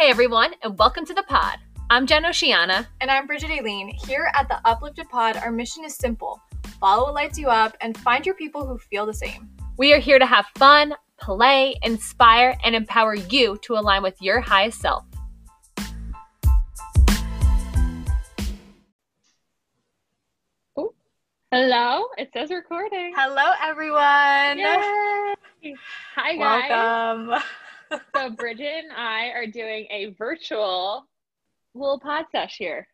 Hey everyone, and welcome to the pod. I'm Jen Oceana. And I'm Bridget Aileen. Here at the Uplifted Pod, our mission is simple follow what lights you up and find your people who feel the same. We are here to have fun, play, inspire, and empower you to align with your highest self. Oh, hello. It says recording. Hello, everyone. Yay. Hi, guys. Welcome. so, Bridget and I are doing a virtual little pod sesh here.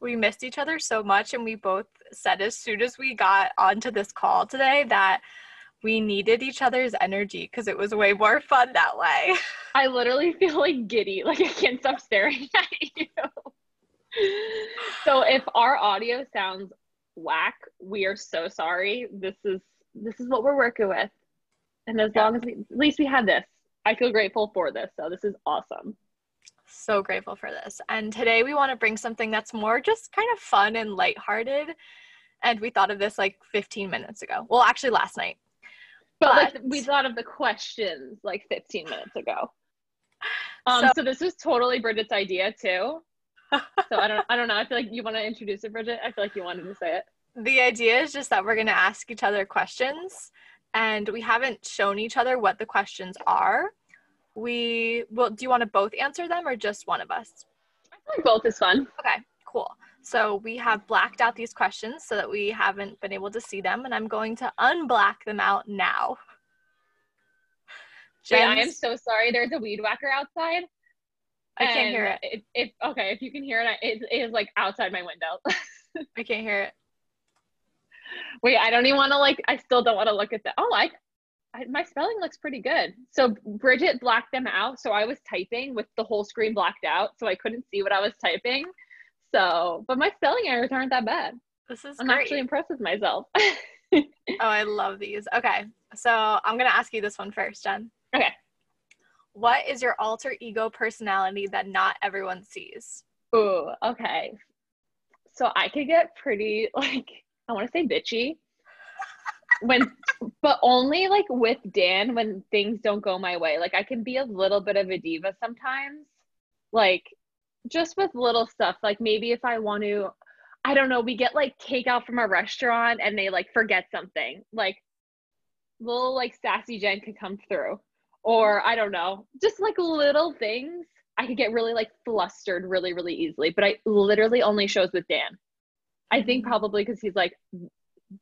We missed each other so much, and we both said as soon as we got onto this call today that we needed each other's energy because it was way more fun that way. I literally feel like giddy, like I can't stop staring at you. so if our audio sounds whack, we are so sorry. This is this is what we're working with. And as yeah. long as we at least we have this. I feel grateful for this. So this is awesome. So grateful for this. And today we want to bring something that's more just kind of fun and lighthearted. And we thought of this like 15 minutes ago. Well, actually last night. But, but like, we thought of the questions like 15 minutes ago. Um, so, so this was totally Bridget's idea too. so I don't I don't know. I feel like you want to introduce it, Bridget. I feel like you wanted to say it. The idea is just that we're gonna ask each other questions and we haven't shown each other what the questions are. We will, do you want to both answer them or just one of us? I feel like both is fun. Okay, cool. So we have blacked out these questions so that we haven't been able to see them, and I'm going to unblack them out now. Wait, I am so sorry. There's a weed whacker outside. I can't hear it. it. If okay, if you can hear it, it, it is like outside my window. I can't hear it. Wait, I don't even want to like. I still don't want to look at that. Oh, I, I, my spelling looks pretty good. So Bridget blacked them out. So I was typing with the whole screen blacked out, so I couldn't see what I was typing. So, but my spelling errors aren't that bad. This is I'm great. actually impressed with myself. oh, I love these. Okay, so I'm gonna ask you this one first, Jen. Okay. What is your alter ego personality that not everyone sees? Ooh, okay. So I could get pretty like I want to say bitchy. When but only like with Dan when things don't go my way. Like I can be a little bit of a diva sometimes. Like just with little stuff. Like maybe if i want to i don't know we get like takeout from a restaurant and they like forget something. Like little like sassy jen could come through. Or i don't know just like little things. I could get really like flustered really really easily but i literally only shows with dan i think probably because he's like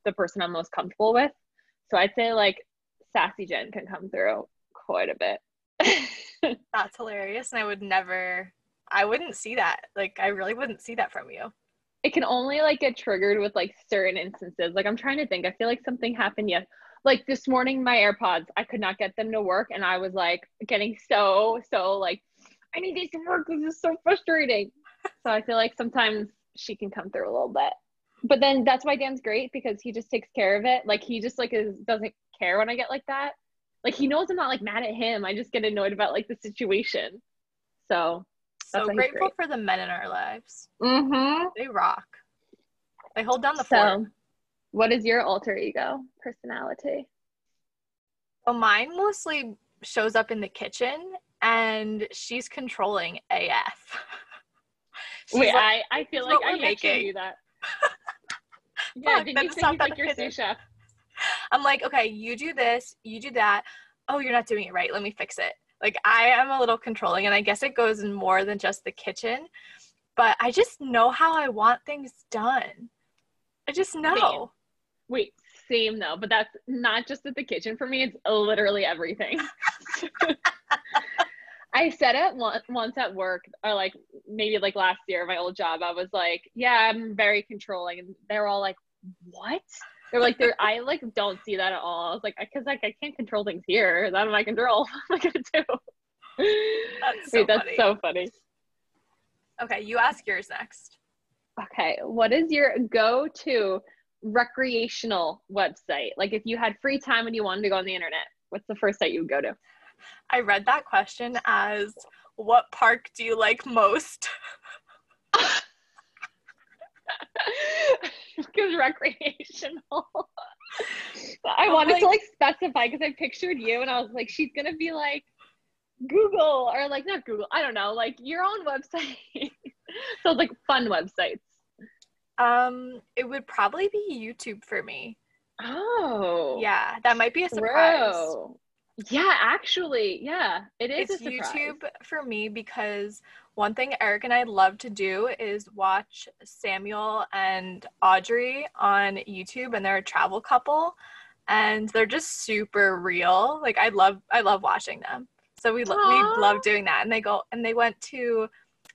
the person i'm most comfortable with so i'd say like sassy jen can come through quite a bit that's hilarious and i would never I wouldn't see that. Like I really wouldn't see that from you. It can only like get triggered with like certain instances. Like I'm trying to think. I feel like something happened yet. Like this morning my AirPods, I could not get them to work and I was like getting so so like I need these to work. This is so frustrating. so I feel like sometimes she can come through a little bit. But then that's why Dan's great because he just takes care of it. Like he just like is doesn't care when I get like that. Like he knows I'm not like mad at him. I just get annoyed about like the situation. So so grateful for the men in our lives. Mm-hmm. They rock. They hold down the so, fort. What is your alter ego personality? Well, mine mostly shows up in the kitchen, and she's controlling AF. Wait, like, I, I feel like I making. you that. yeah, Fuck, did you say like your sous chef? I'm like, okay, you do this, you do that. Oh, you're not doing it right. Let me fix it. Like I am a little controlling and I guess it goes in more than just the kitchen, but I just know how I want things done. I just know. Wait, same though, but that's not just at the kitchen for me, it's literally everything. I said it once, once at work, or like maybe like last year, my old job. I was like, "Yeah, I'm very controlling," and they're all like, "What?" They're like, they're, I like don't see that at all. I was like, because like I can't control things here. That's my control. what am I gonna do? That's so Wait, that's funny. so funny. Okay, you ask yours next. Okay, what is your go-to recreational website? Like, if you had free time and you wanted to go on the internet, what's the first site you would go to? I read that question as, "What park do you like most?" because recreational. I wanted like, to like specify because I pictured you and I was like, she's gonna be like Google or like not Google, I don't know, like your own website. so like fun websites. Um, it would probably be YouTube for me. Oh. Yeah, that might be a surprise. Bro. Yeah, actually, yeah, it is It's. YouTube for me because one thing Eric and I love to do is watch Samuel and Audrey on YouTube, and they're a travel couple, and they're just super real. Like I love, I love watching them. So we lo- we love doing that, and they go and they went to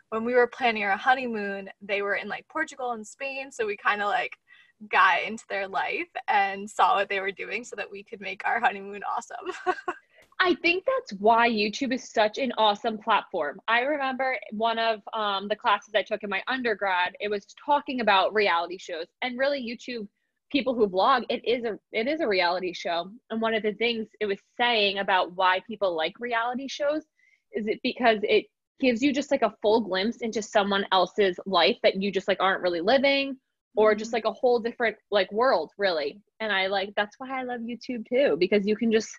when we were planning our honeymoon. They were in like Portugal and Spain, so we kind of like got into their life and saw what they were doing so that we could make our honeymoon awesome. I think that's why YouTube is such an awesome platform. I remember one of um, the classes I took in my undergrad. It was talking about reality shows, and really YouTube people who vlog. It is a it is a reality show, and one of the things it was saying about why people like reality shows is it because it gives you just like a full glimpse into someone else's life that you just like aren't really living or just like a whole different like world really. And i like that's why i love youtube too because you can just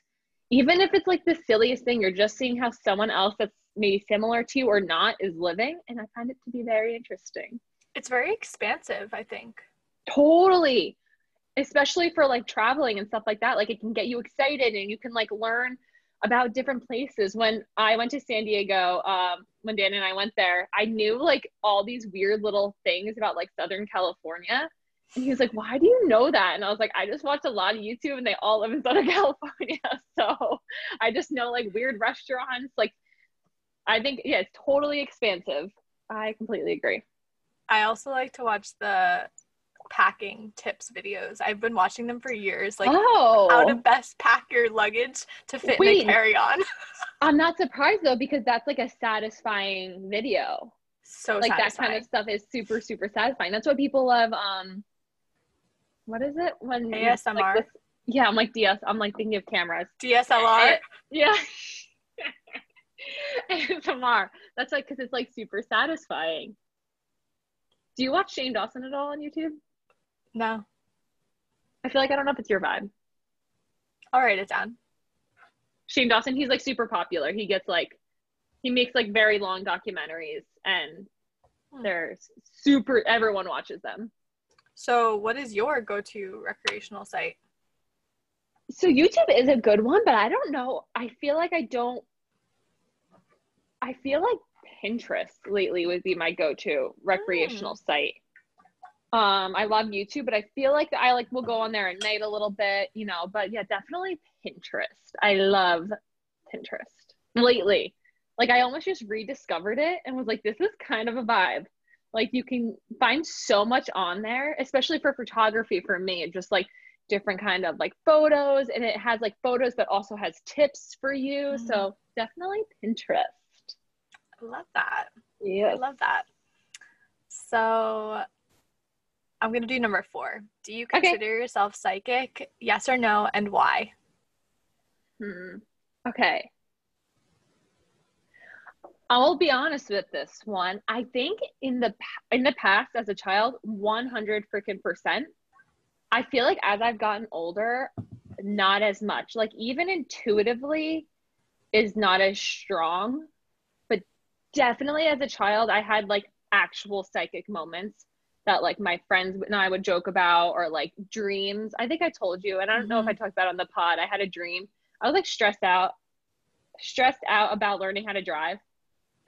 even if it's like the silliest thing you're just seeing how someone else that's maybe similar to you or not is living and i find it to be very interesting. It's very expansive, I think. totally. Especially for like traveling and stuff like that like it can get you excited and you can like learn about different places. When i went to san diego um, when dan and i went there i knew like all these weird little things about like southern california. And he was like why do you know that? And i was like i just watch a lot of youtube and they all live in southern california. So i just know like weird restaurants like i think yeah it's totally expansive. I completely agree. I also like to watch the packing tips videos. I've been watching them for years, like oh how to best pack your luggage to fit in Wait. a carry-on. I'm not surprised though because that's like a satisfying video. so like that kind of stuff is super super satisfying. That's what people love. Um, what is it when you- like, ASMR. this- yeah, I'm like DS. I'm like thinking of cameras. DSLR. Yeah. ASMR. That's like because it's like super satisfying. Do you watch Shane Dawson at all on YouTube? No. I feel like I don't know if it's your vibe. I'll write it down. Shane Dawson, he's like super popular. He gets like, he makes like very long documentaries and Hmm. they're super, everyone watches them. So, what is your go-to recreational site? So YouTube is a good one, but I don't know. I feel like I don't, I feel like Pinterest lately would be my go-to recreational site. Um, I love YouTube, but I feel like I like will go on there at night a little bit, you know. But yeah, definitely Pinterest. I love Pinterest lately. Like I almost just rediscovered it and was like, this is kind of a vibe. Like you can find so much on there, especially for photography. For me, just like different kind of like photos, and it has like photos, but also has tips for you. Mhm. So definitely Pinterest. I love that. yeah I love that. So, I'm going to do number 4. Do you Okay. consider yourself psychic? Yes or no and why? Hmm. Okay. I'll be honest with this one. I think in the in the past as a child, 100 freaking percent. I feel like as I've gotten older, not as much. Like even intuitively is not as strong, but definitely as a child I had like actual psychic moments that like my friends and I would joke about or like dreams. I think I told you and I don't know if mm-hmm. I talked about it on the pod. I had a dream. I was like stressed out stressed out about learning how to drive.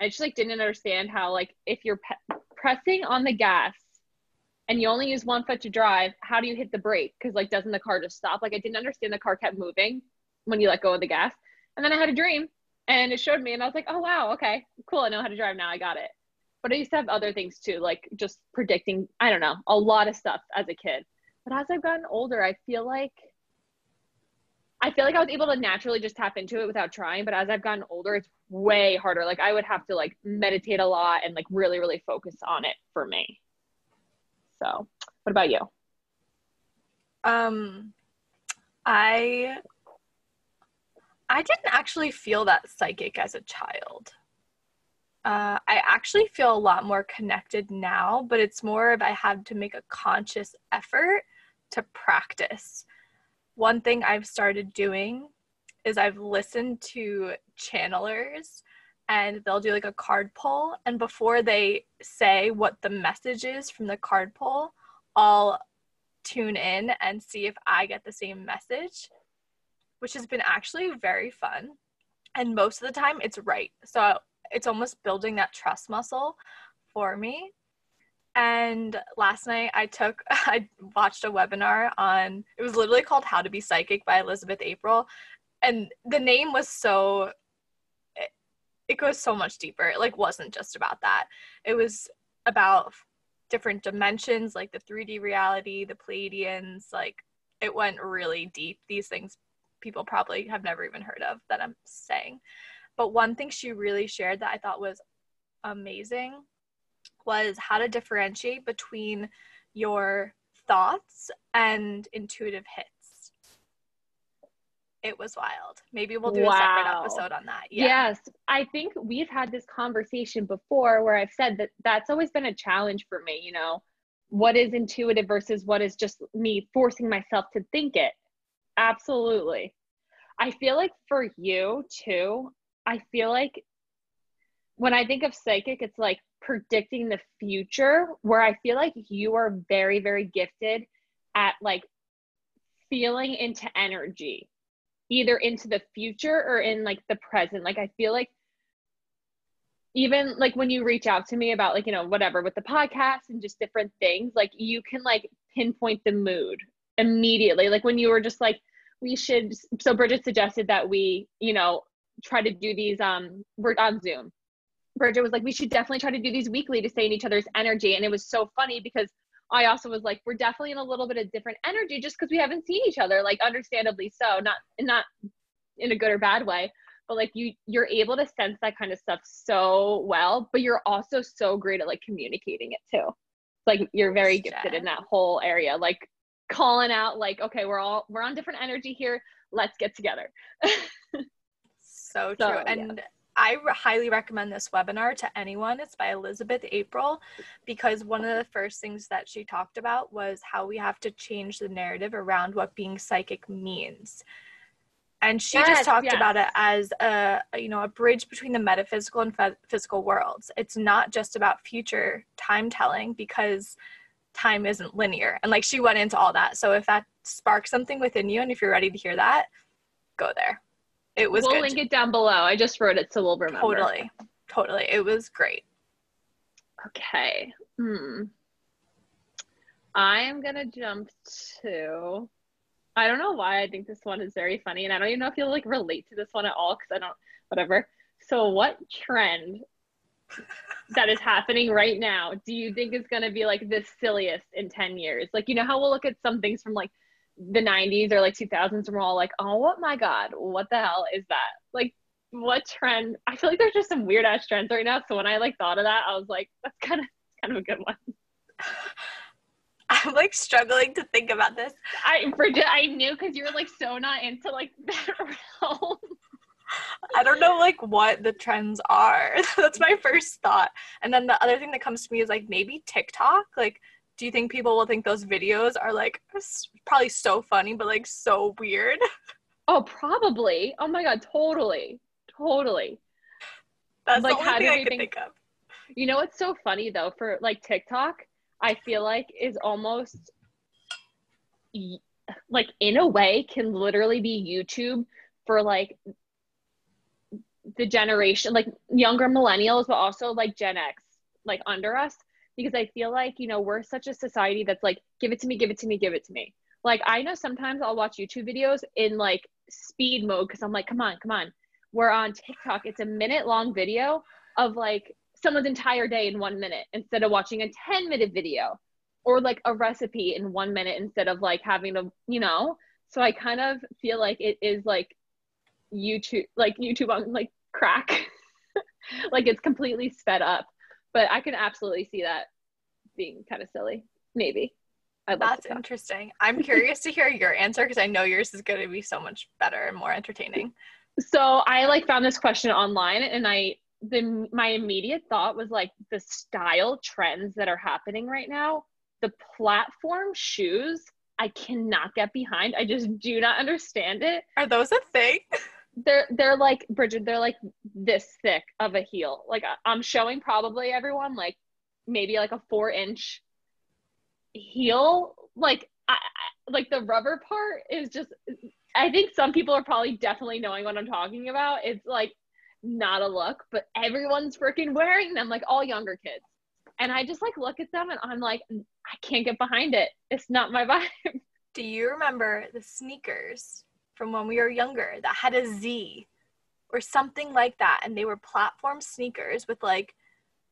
I just like didn't understand how like if you're pe- pressing on the gas and you only use one foot to drive, how do you hit the brake? Because like doesn't the car just stop? Like I didn't understand the car kept moving when you let go of the gas. And then I had a dream and it showed me and I was like, oh wow, okay, cool. I know how to drive now. I got it. But I used to have other things too, like just predicting, I don't know, a lot of stuff as a kid. But as I've gotten older, I feel like I feel like I was able to naturally just tap into it without trying, but as I've gotten older, it's way harder. Like I would have to like meditate a lot and like really, really focus on it for me. So, what about you? Um, I I didn't actually feel that psychic as a child. Uh, I actually feel a lot more connected now, but it's more of I had to make a conscious effort to practice. One thing I've started doing is I've listened to channelers and they'll do like a card pull and before they say what the message is from the card pull, I'll tune in and see if I get the same message, which has been actually very fun. And most of the time it's right. So it's almost building that trust muscle for me. And last night I took, I watched a webinar on, it was literally called How to Be Psychic by Elizabeth April. And the name was so, it, it goes so much deeper. It like wasn't just about that. It was about different dimensions, like the 3D reality, the Pleiadians, like it went really deep. These things people probably have never even heard of that I'm saying. But one thing she really shared that I thought was amazing was how to differentiate between your thoughts and intuitive hits. It was wild. Maybe we'll do wow. a separate episode on that. Yeah. Yes. I think we've had this conversation before where I've said that that's always been a challenge for me, you know, what is intuitive versus what is just me forcing myself to think it. Absolutely. I feel like for you too, I feel like when I think of psychic, it's like predicting the future, where I feel like you are very, very gifted at like feeling into energy, either into the future or in like the present. Like, I feel like even like when you reach out to me about like, you know, whatever with the podcast and just different things, like you can like pinpoint the mood immediately. Like when you were just like, we should, so Bridget suggested that we, you know, try to do these um we're on zoom. Bridget was like we should definitely try to do these weekly to stay in each other's energy. And it was so funny because i also was like we're definitely in a little bit of different energy just because we haven't seen each other like understandably so not not in a good or bad way but like you you're able to sense that kind of stuff so well but you're also so great at like communicating it too. Like you're very gifted in that whole area like calling out like okay we're all we're on different energy here. Let's get together so true. And yeah. I highly recommend this webinar to anyone. It's by Elizabeth April because one of the first things that she talked about was how we have to change the narrative around what being psychic means. And she yes, just talked yes. about it as a you know a bridge between the metaphysical and physical worlds. It's not just about future time telling because time isn't linear. And like she went into all that. So if that sparks something within you and if you're ready to hear that, go there. It was. We'll good. link it down below. I just wrote it so we'll remember. Totally, totally. It was great. Okay. Hmm. I am gonna jump to. I don't know why I think this one is very funny, and I don't even know if you'll like relate to this one at all because I don't. Whatever. So, what trend that is happening right now do you think is going to be like the silliest in 10 years like you know how we'll look at some things from like the 90s or like 2000s and we're all like oh my god what the hell is that like what trend i feel like there's just some weird ass trends right now so when i like thought of that i was like that's kind of kind of a good one i'm like struggling to think about this i Bridget, i knew because you were like so not into like that realm I don't know like what the trends are. That's my first thought. And then the other thing that comes to me is like maybe TikTok. Like do you think people will think those videos are like probably so funny but like so weird? Oh probably. Oh my god totally. Totally. That's like how do you think, think of. You know what's so funny though for like tiktok i feel like is almost like in a way can literally be youtube for like the generation like younger millennials but also like gen x like under us because I feel like, you know, we're such a society that's like, give it to me, give it to me, give it to me. Like, I know sometimes I'll watch YouTube videos in like speed mode because I'm like, come on, come on. We're on TikTok, it's a minute long video of like someone's entire day in one minute instead of watching a 10 minute video or like a recipe in one minute instead of like having to, you know? So I kind of feel like it is like YouTube, like YouTube on like crack. like it's completely sped up but I can absolutely see that being kind of silly. Maybe. That's interesting. I'm curious to hear your answer because I know yours is going to be so much better and more entertaining. So I like found this question online and I the my immediate thought was like the style trends that are happening right now, the platform shoes I cannot get behind. I just do not understand it. Are those a thing? They're they're like Bridget, they're like this thick of a heel. Like I'm showing probably everyone like maybe like a four inch heel. Like I, I like the rubber part is just I think some people are probably definitely knowing what I'm talking about. It's like not a look, but everyone's freaking wearing them, like all younger kids. And I just like look at them and I'm like, I can't get behind it. It's not my vibe. Do you remember the sneakers from when we were younger that had a Z or something like that? And they were platform sneakers with like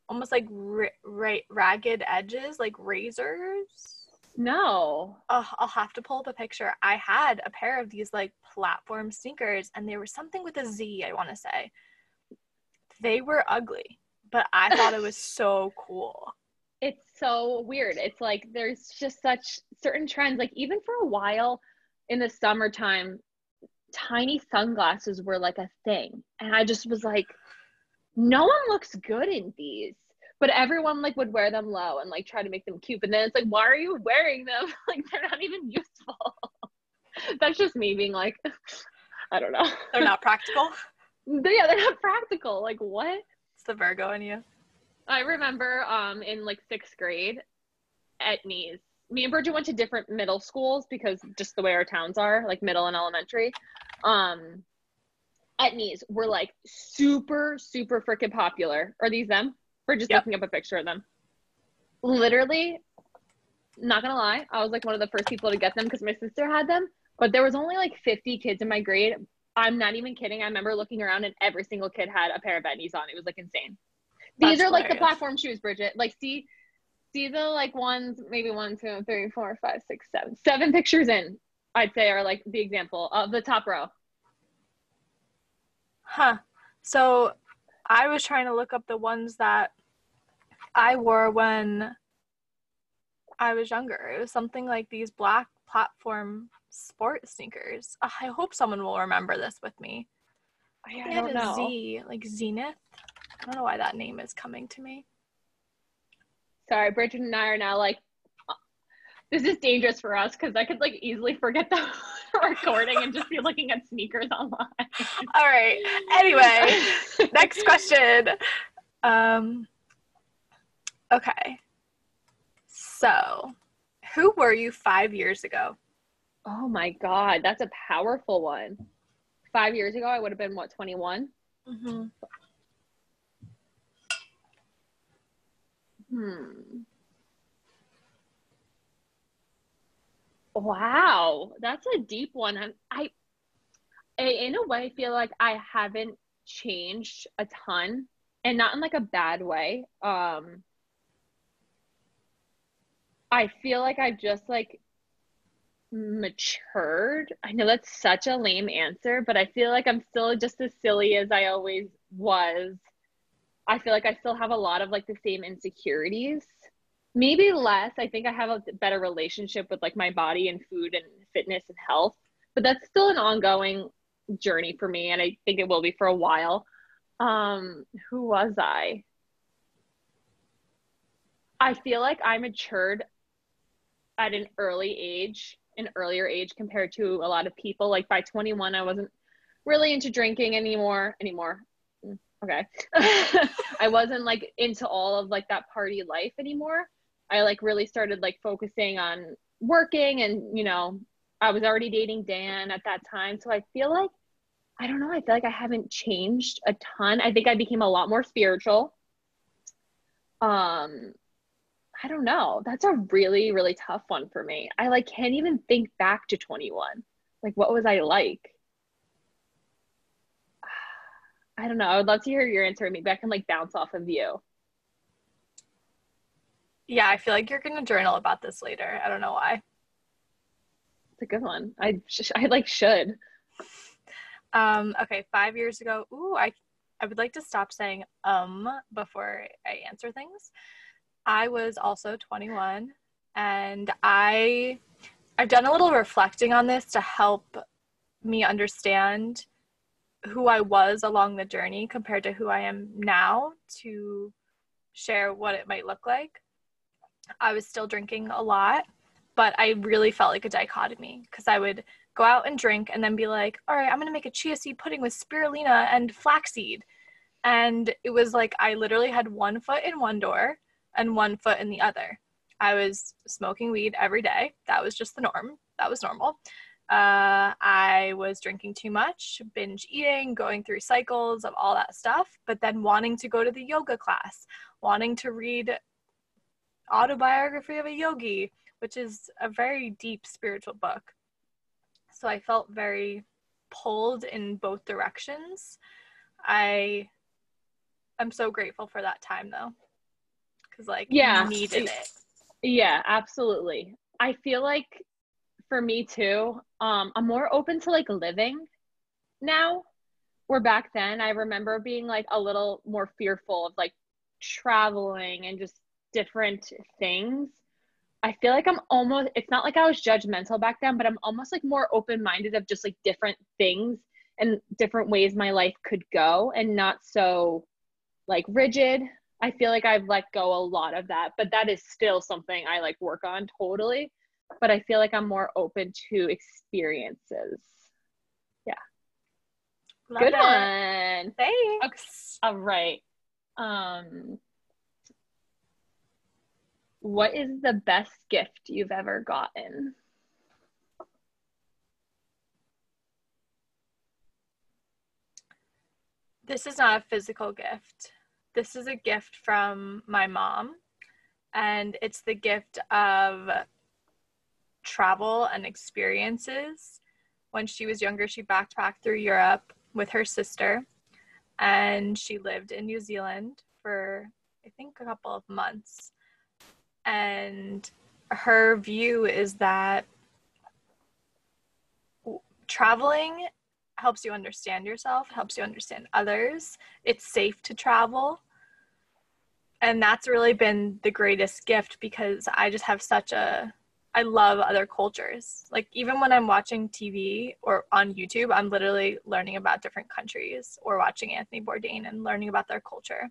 almost like ra- ra- ragged edges, like razors. No. Oh, I'll have to pull up a picture. I had a pair of these like platform sneakers, and they were something with a Z, I want to say. They were ugly, but I thought it was so cool. It's so weird. It's like there's just such certain trends. Like even for a while in the summertime, tiny sunglasses were like a thing. And I just was like, no one looks good in these. But everyone like would wear them low and like try to make them cute. But then it's like, why are you wearing them? like they're not even useful. That's just me being like, I don't know. They're not practical. yeah, they're not practical. Like what? It's the Virgo in you. I remember um in like sixth grade Etnies. Me and Bridget went to different middle schools because just the way our towns are, like middle and elementary. Um Etnies were like super, super freaking popular. Are these them? We're just Yep. looking up a picture of them. Literally, not gonna lie, I was like one of the first people to get them because my sister had them. But there was only like 50 kids in my grade. I'm not even kidding. I remember looking around and every single kid had a pair of Etnies on. It was like insane. These That's are like the platform shoes, Bridget. Like see, see the like ones, maybe one, two, three, four, five, six, seven, seven pictures in. I'd say are like the example of the top row. Huh. So I was trying to look up the ones that I wore when I was younger. It was something like these black platform sport sneakers. Ugh, I hope someone will remember this with me. I, I had a know. Z, like Zenith. I don't know why that name is coming to me. Sorry, Bridget and I are now like, this is dangerous for us because I could like easily forget the recording and just be looking at sneakers online. All right. Anyway, next question. Um, okay. So, who were you five years ago? Oh my god, that's a powerful one. Five years ago, I would have been what, 21? Mm-hmm. Hmm. Wow, that's a deep one. I, I, in a way, feel like I haven't changed a ton, and not in like a bad way. Um, I feel like I've just like matured. I know that's such a lame answer, but I feel like I'm still just as silly as I always was. I feel like I still have a lot of like the same insecurities. Maybe less. I think I have a better relationship with like my body and food and fitness and health, but that's still an ongoing journey for me and I think it will be for a while. Um who was I? I feel like I matured at an early age, an earlier age compared to a lot of people. Like by 21 I wasn't really into drinking anymore anymore. Okay. I wasn't like into all of like that party life anymore. I like really started like focusing on working and you know, I was already dating Dan at that time. So I feel like I don't know, I feel like I haven't changed a ton. I think I became a lot more spiritual. Um I don't know. That's a really really tough one for me. I like can't even think back to 21. Like what was I like? I don't know. I would love to hear your answer. Maybe I can like bounce off of you. Yeah, I feel like you're gonna journal about this later. I don't know why. It's a good one. I sh- I like should. Um, okay, five years ago. Ooh, I I would like to stop saying um before I answer things. I was also 21 and I I've done a little reflecting on this to help me understand who I was along the journey compared to who I am now to share what it might look like. I was still drinking a lot, but I really felt like a dichotomy because I would go out and drink, and then be like, all right, I'm gonna make a chia seed pudding with spirulina and flaxseed. And it was like I literally had one foot in one door and one foot in the other. I was smoking weed every day. That was just the norm. That was normal. Uh, I was drinking too much, binge eating, going through cycles of all that stuff, but then wanting to go to the yoga class, wanting to read autobiography of a yogi, which is a very deep spiritual book. So I felt very pulled in both directions. I am so grateful for that time though. Cuz like Yeah. needed it. Yeah, absolutely. I feel like for me too, um, I'm more open to like living now. Where back then I remember being like a little more fearful of like traveling and just different things. I feel like I'm almost it's not like I was judgmental back then, but I'm almost like more open-minded of just like different things and different ways my life could go and not so like rigid. I feel like I've let go a lot of that, but that is still something I like work on totally. But I feel like I'm more open to experiences. Love Good it. one. Thanks. All right. Um, what is the best gift you've ever gotten? This is not a physical gift. This is a gift from my mom, and it's the gift of travel and experiences. When she was younger, she backpacked through Europe with her sister, and she lived in New Zealand for, I think, a couple of months. And her view is that traveling helps you understand yourself, helps you understand others. It's safe to travel. And that's really been the greatest gift because I just have such a I love other cultures. Like even when I'm watching TV or on YouTube, I'm literally learning about different countries or watching Anthony Bourdain and learning about their culture.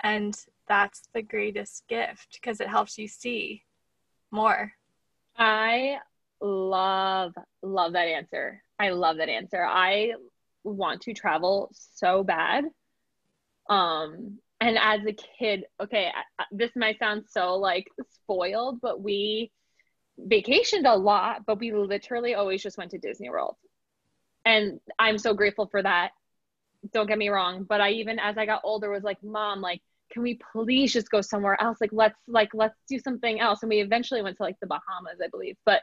And that's the greatest gift because it helps you see more. I love, love that answer. I love that answer. I want to travel so bad. Um, and as a kid, okay, this might sound so like spoiled, but we vacationed a lot, but we literally always just went to Disney World. And I'm so grateful for that. Don't get me wrong, but I even as I got older was like, "Mom, like can we please just go somewhere else? Like let's like let's do something else." And we eventually went to like the Bahamas, I believe. But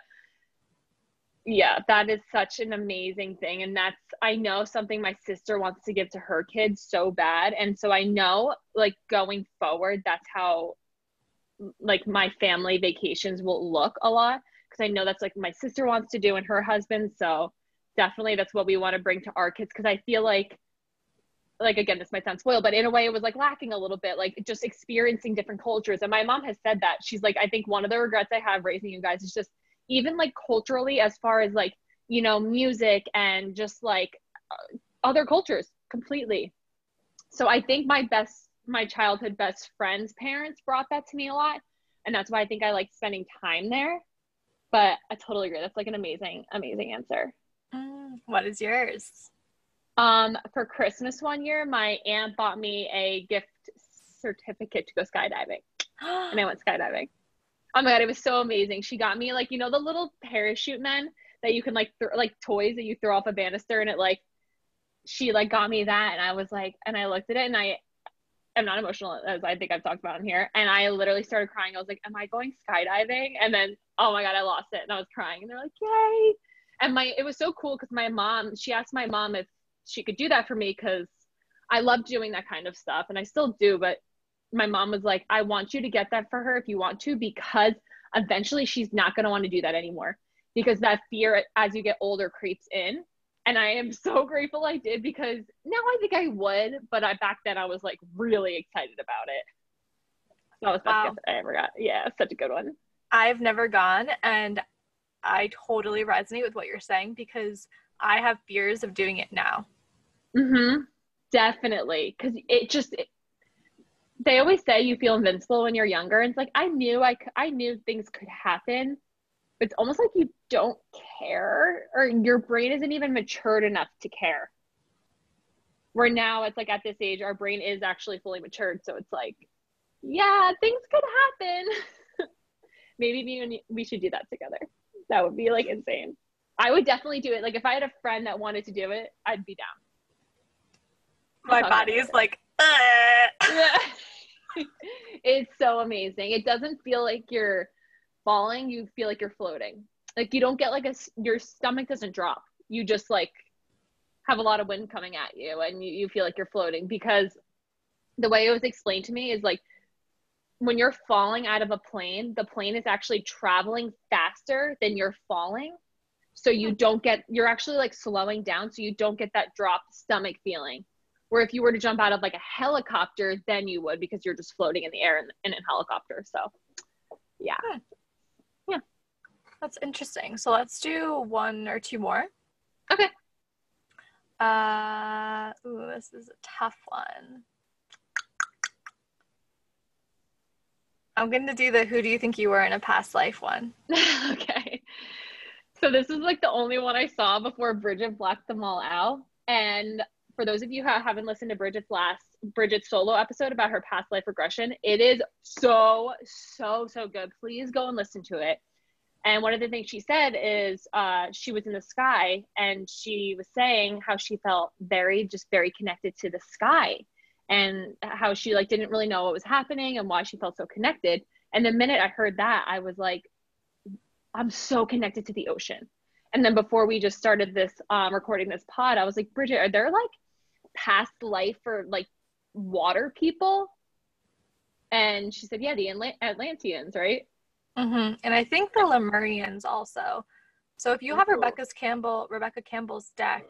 yeah, that is such an amazing thing and that's I know something my sister wants to give to her kids so bad. And so I know like going forward that's how like my family vacations will look a lot because I know that's like my sister wants to do and her husband. So definitely that's what we want to bring to our kids because I feel like like again this might sound spoiled but in a way it was like lacking a little bit like just experiencing different cultures and my mom has said that she's like I think one of the regrets I have raising you guys is just even like culturally as far as like you know music and just like other cultures completely so I think my best my childhood best friend's parents brought that to me a lot and that's why I think I like spending time there but I totally agree that's like an amazing amazing answer Mm, what is yours? Um, for Christmas one year, my aunt bought me a gift certificate to go skydiving, and I went skydiving. Oh my god, it was so amazing. She got me like you know the little parachute men that you can like throw like toys that you throw off a banister, and it like she like got me that, and I was like, and I looked at it, and I am not emotional as I think I've talked about in here, and I literally started crying. I was like, am I going skydiving? And then oh my god, I lost it, and I was crying, and they're like, yay! And my it was so cool because my mom she asked my mom if she could do that for me because I love doing that kind of stuff and I still do, but my mom was like, I want you to get that for her if you want to, because eventually she's not going to want to do that anymore because that fear as you get older creeps in. And I am so grateful I did because now I think I would, but I back then I was like really excited about it. That was the best Wow. gift I ever got. Yeah, such a good one. I've never gone and I totally resonate with what you're saying because I have fears of doing it now. Mm-hmm. Definitely. Cause it just, it, they always say you feel invincible when you're younger. And it's like, I knew I, I knew things could happen it's almost like you don't care or your brain isn't even matured enough to care. Where now it's like at this age, our brain is actually fully matured. So it's like, yeah, things could happen. Maybe me and we should do that together. That would be like insane. I would definitely do it. Like if I had a friend that wanted to do it, I'd be down. My body is like, yeah. Uh. it's so amazing. It doesn't feel like you're falling, you feel like you're floating. Like you don't get like a your stomach doesn't drop. You just like have a lot of wind coming at you and you, you feel like you're floating because the way it was explained to me is like when you're falling out of a plane, the plane is actually traveling faster than you're falling. So you hmm. don't get, you're actually like slowing down. So you don't get that drop stomach feeling. Where if you were to jump out of like a helicopter, then you would because you're just floating in the air in, in a helicopter. So yeah. Yeah. That's interesting. So let's do one or two more. Okay. Uh, ooh, this is a tough one. I'm going to do the who do you think you were in a past life one. okay. So this is like the only one I saw before Bridget blacked them all out. And for those of you who haven't listened to Bridget's last Bridget's solo episode about her past life regression, it is so, so, so good. Please go and listen to it. And one of the things she said is uh, she was in the sky and she was saying how she felt very, just very connected to the sky and how she like didn't really know what was happening and why she felt so connected. And the minute I heard that, I was like, I'm so connected to the ocean. And then before we just started this um, recording this pod, I was like, Bridget, are there like past life for like water people? And she said, yeah, the Atlanteans, right? Mm-hmm. And I think the Lemurians also. So if you have Rebecca's Campbell, Rebecca Campbell's deck,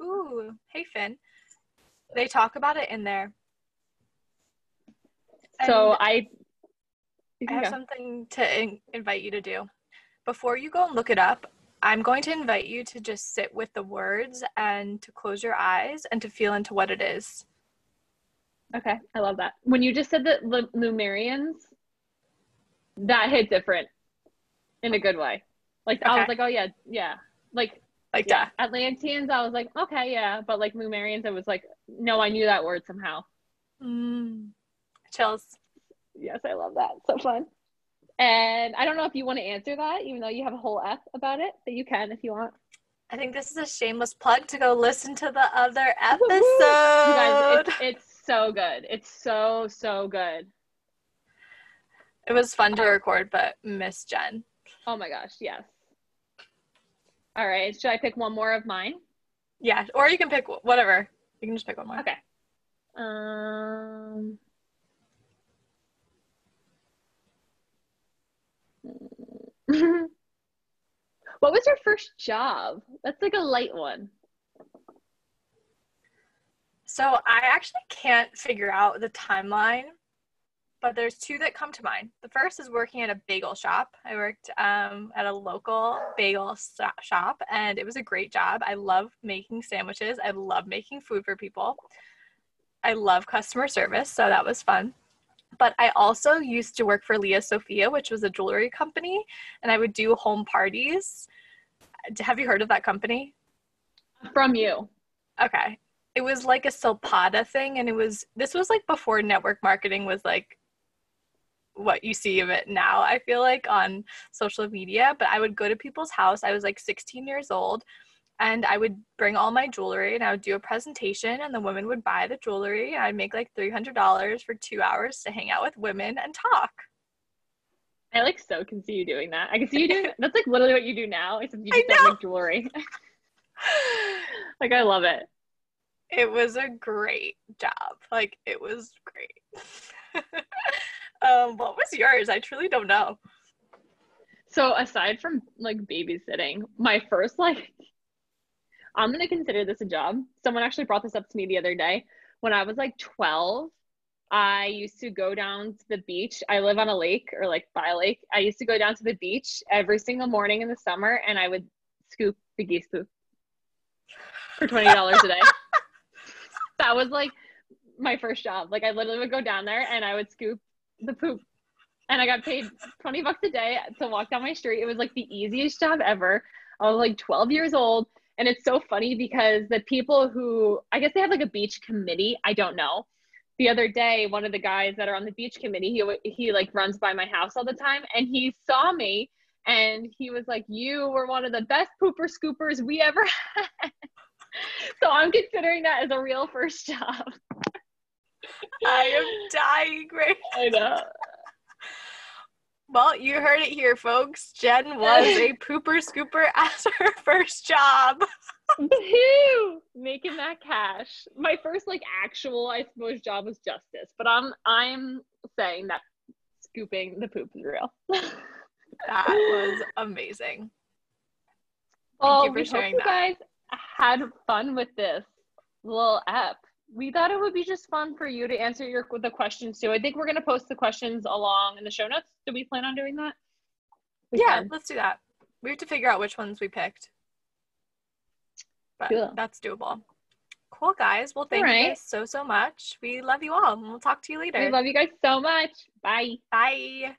ooh, hey Finn, they talk about it in there. So I, I have go. something to in- invite you to do. Before you go and look it up, I'm going to invite you to just sit with the words and to close your eyes and to feel into what it is. Okay, I love that. When you just said the Lemurians, that hit different in a good way. Like okay. I was like, oh yeah, yeah. Like like yeah. that. Atlanteans, I was like, okay, yeah. But like Lemurians, I was like, no, I knew that word somehow. Mm. Chills. Yes, I love that. So fun. And I don't know if you want to answer that, even though you have a whole F about it, but you can if you want. I think this is a shameless plug to go listen to the other episode. You guys, it's, it's so good. It's so, so good. It was fun to record, but miss Jen. Oh my gosh, yes. All right, should I pick one more of mine? Yeah, or you can pick whatever. You can just pick one more. Okay. Um. what was your first job? That's like a light one. So I actually can't figure out the timeline but there's two that come to mind. The first is working at a bagel shop. I worked um, at a local bagel shop, and it was a great job. I love making sandwiches. I love making food for people. I love customer service, so that was fun. But I also used to work for Lia Sophia, which was a jewelry company, and I would do home parties. Have you heard of that company? From you. Okay. It was like a Silpada thing, and it was this was like before network marketing was like what you see of it now, I feel like, on social media. But I would go to people's house. I was like 16 years old. And I would bring all my jewelry and I would do a presentation, and the women would buy the jewelry. I'd make like $300 for two hours to hang out with women and talk. I like so can see you doing that. I can see you doing that's like literally what you do now, except you just don't make jewelry. like I love it. It was a great job. Like it was great. Um, what was yours? I truly don't know. So aside from like babysitting, my first like I'm gonna consider this a job. Someone actually brought this up to me the other day. When I was like 12, I used to go down to the beach. I live on a lake or like by a lake. I used to go down to the beach every single morning in the summer and I would scoop the geese poop for twenty dollars a day. that was like my first job. Like I literally would go down there and I would scoop the poop and I got paid 20 bucks a day to walk down my street. It was like the easiest job ever. I was like 12 years old. And it's so funny because the people who, I guess they have like a beach committee. I don't know. The other day, one of the guys that are on the beach committee, he, he like runs by my house all the time and he saw me and he was like, You were one of the best pooper scoopers we ever had. so I'm considering that as a real first job. I am dying right I know. Well, you heard it here, folks. Jen was a pooper scooper as her first job. Woohoo! Making that cash. My first like actual, I suppose, job was justice, but I'm I'm saying that scooping the poop is real. that was amazing. Well, you for we sharing hope you that. guys had fun with this little app. We thought it would be just fun for you to answer your the questions too. I think we're gonna post the questions along in the show notes. Do we plan on doing that? We yeah, can. let's do that. We have to figure out which ones we picked. But Cool. that's doable. Cool, guys. Well, thank you so, so much. We love you all, and we'll talk to you later. We love you guys so much. Bye. Bye.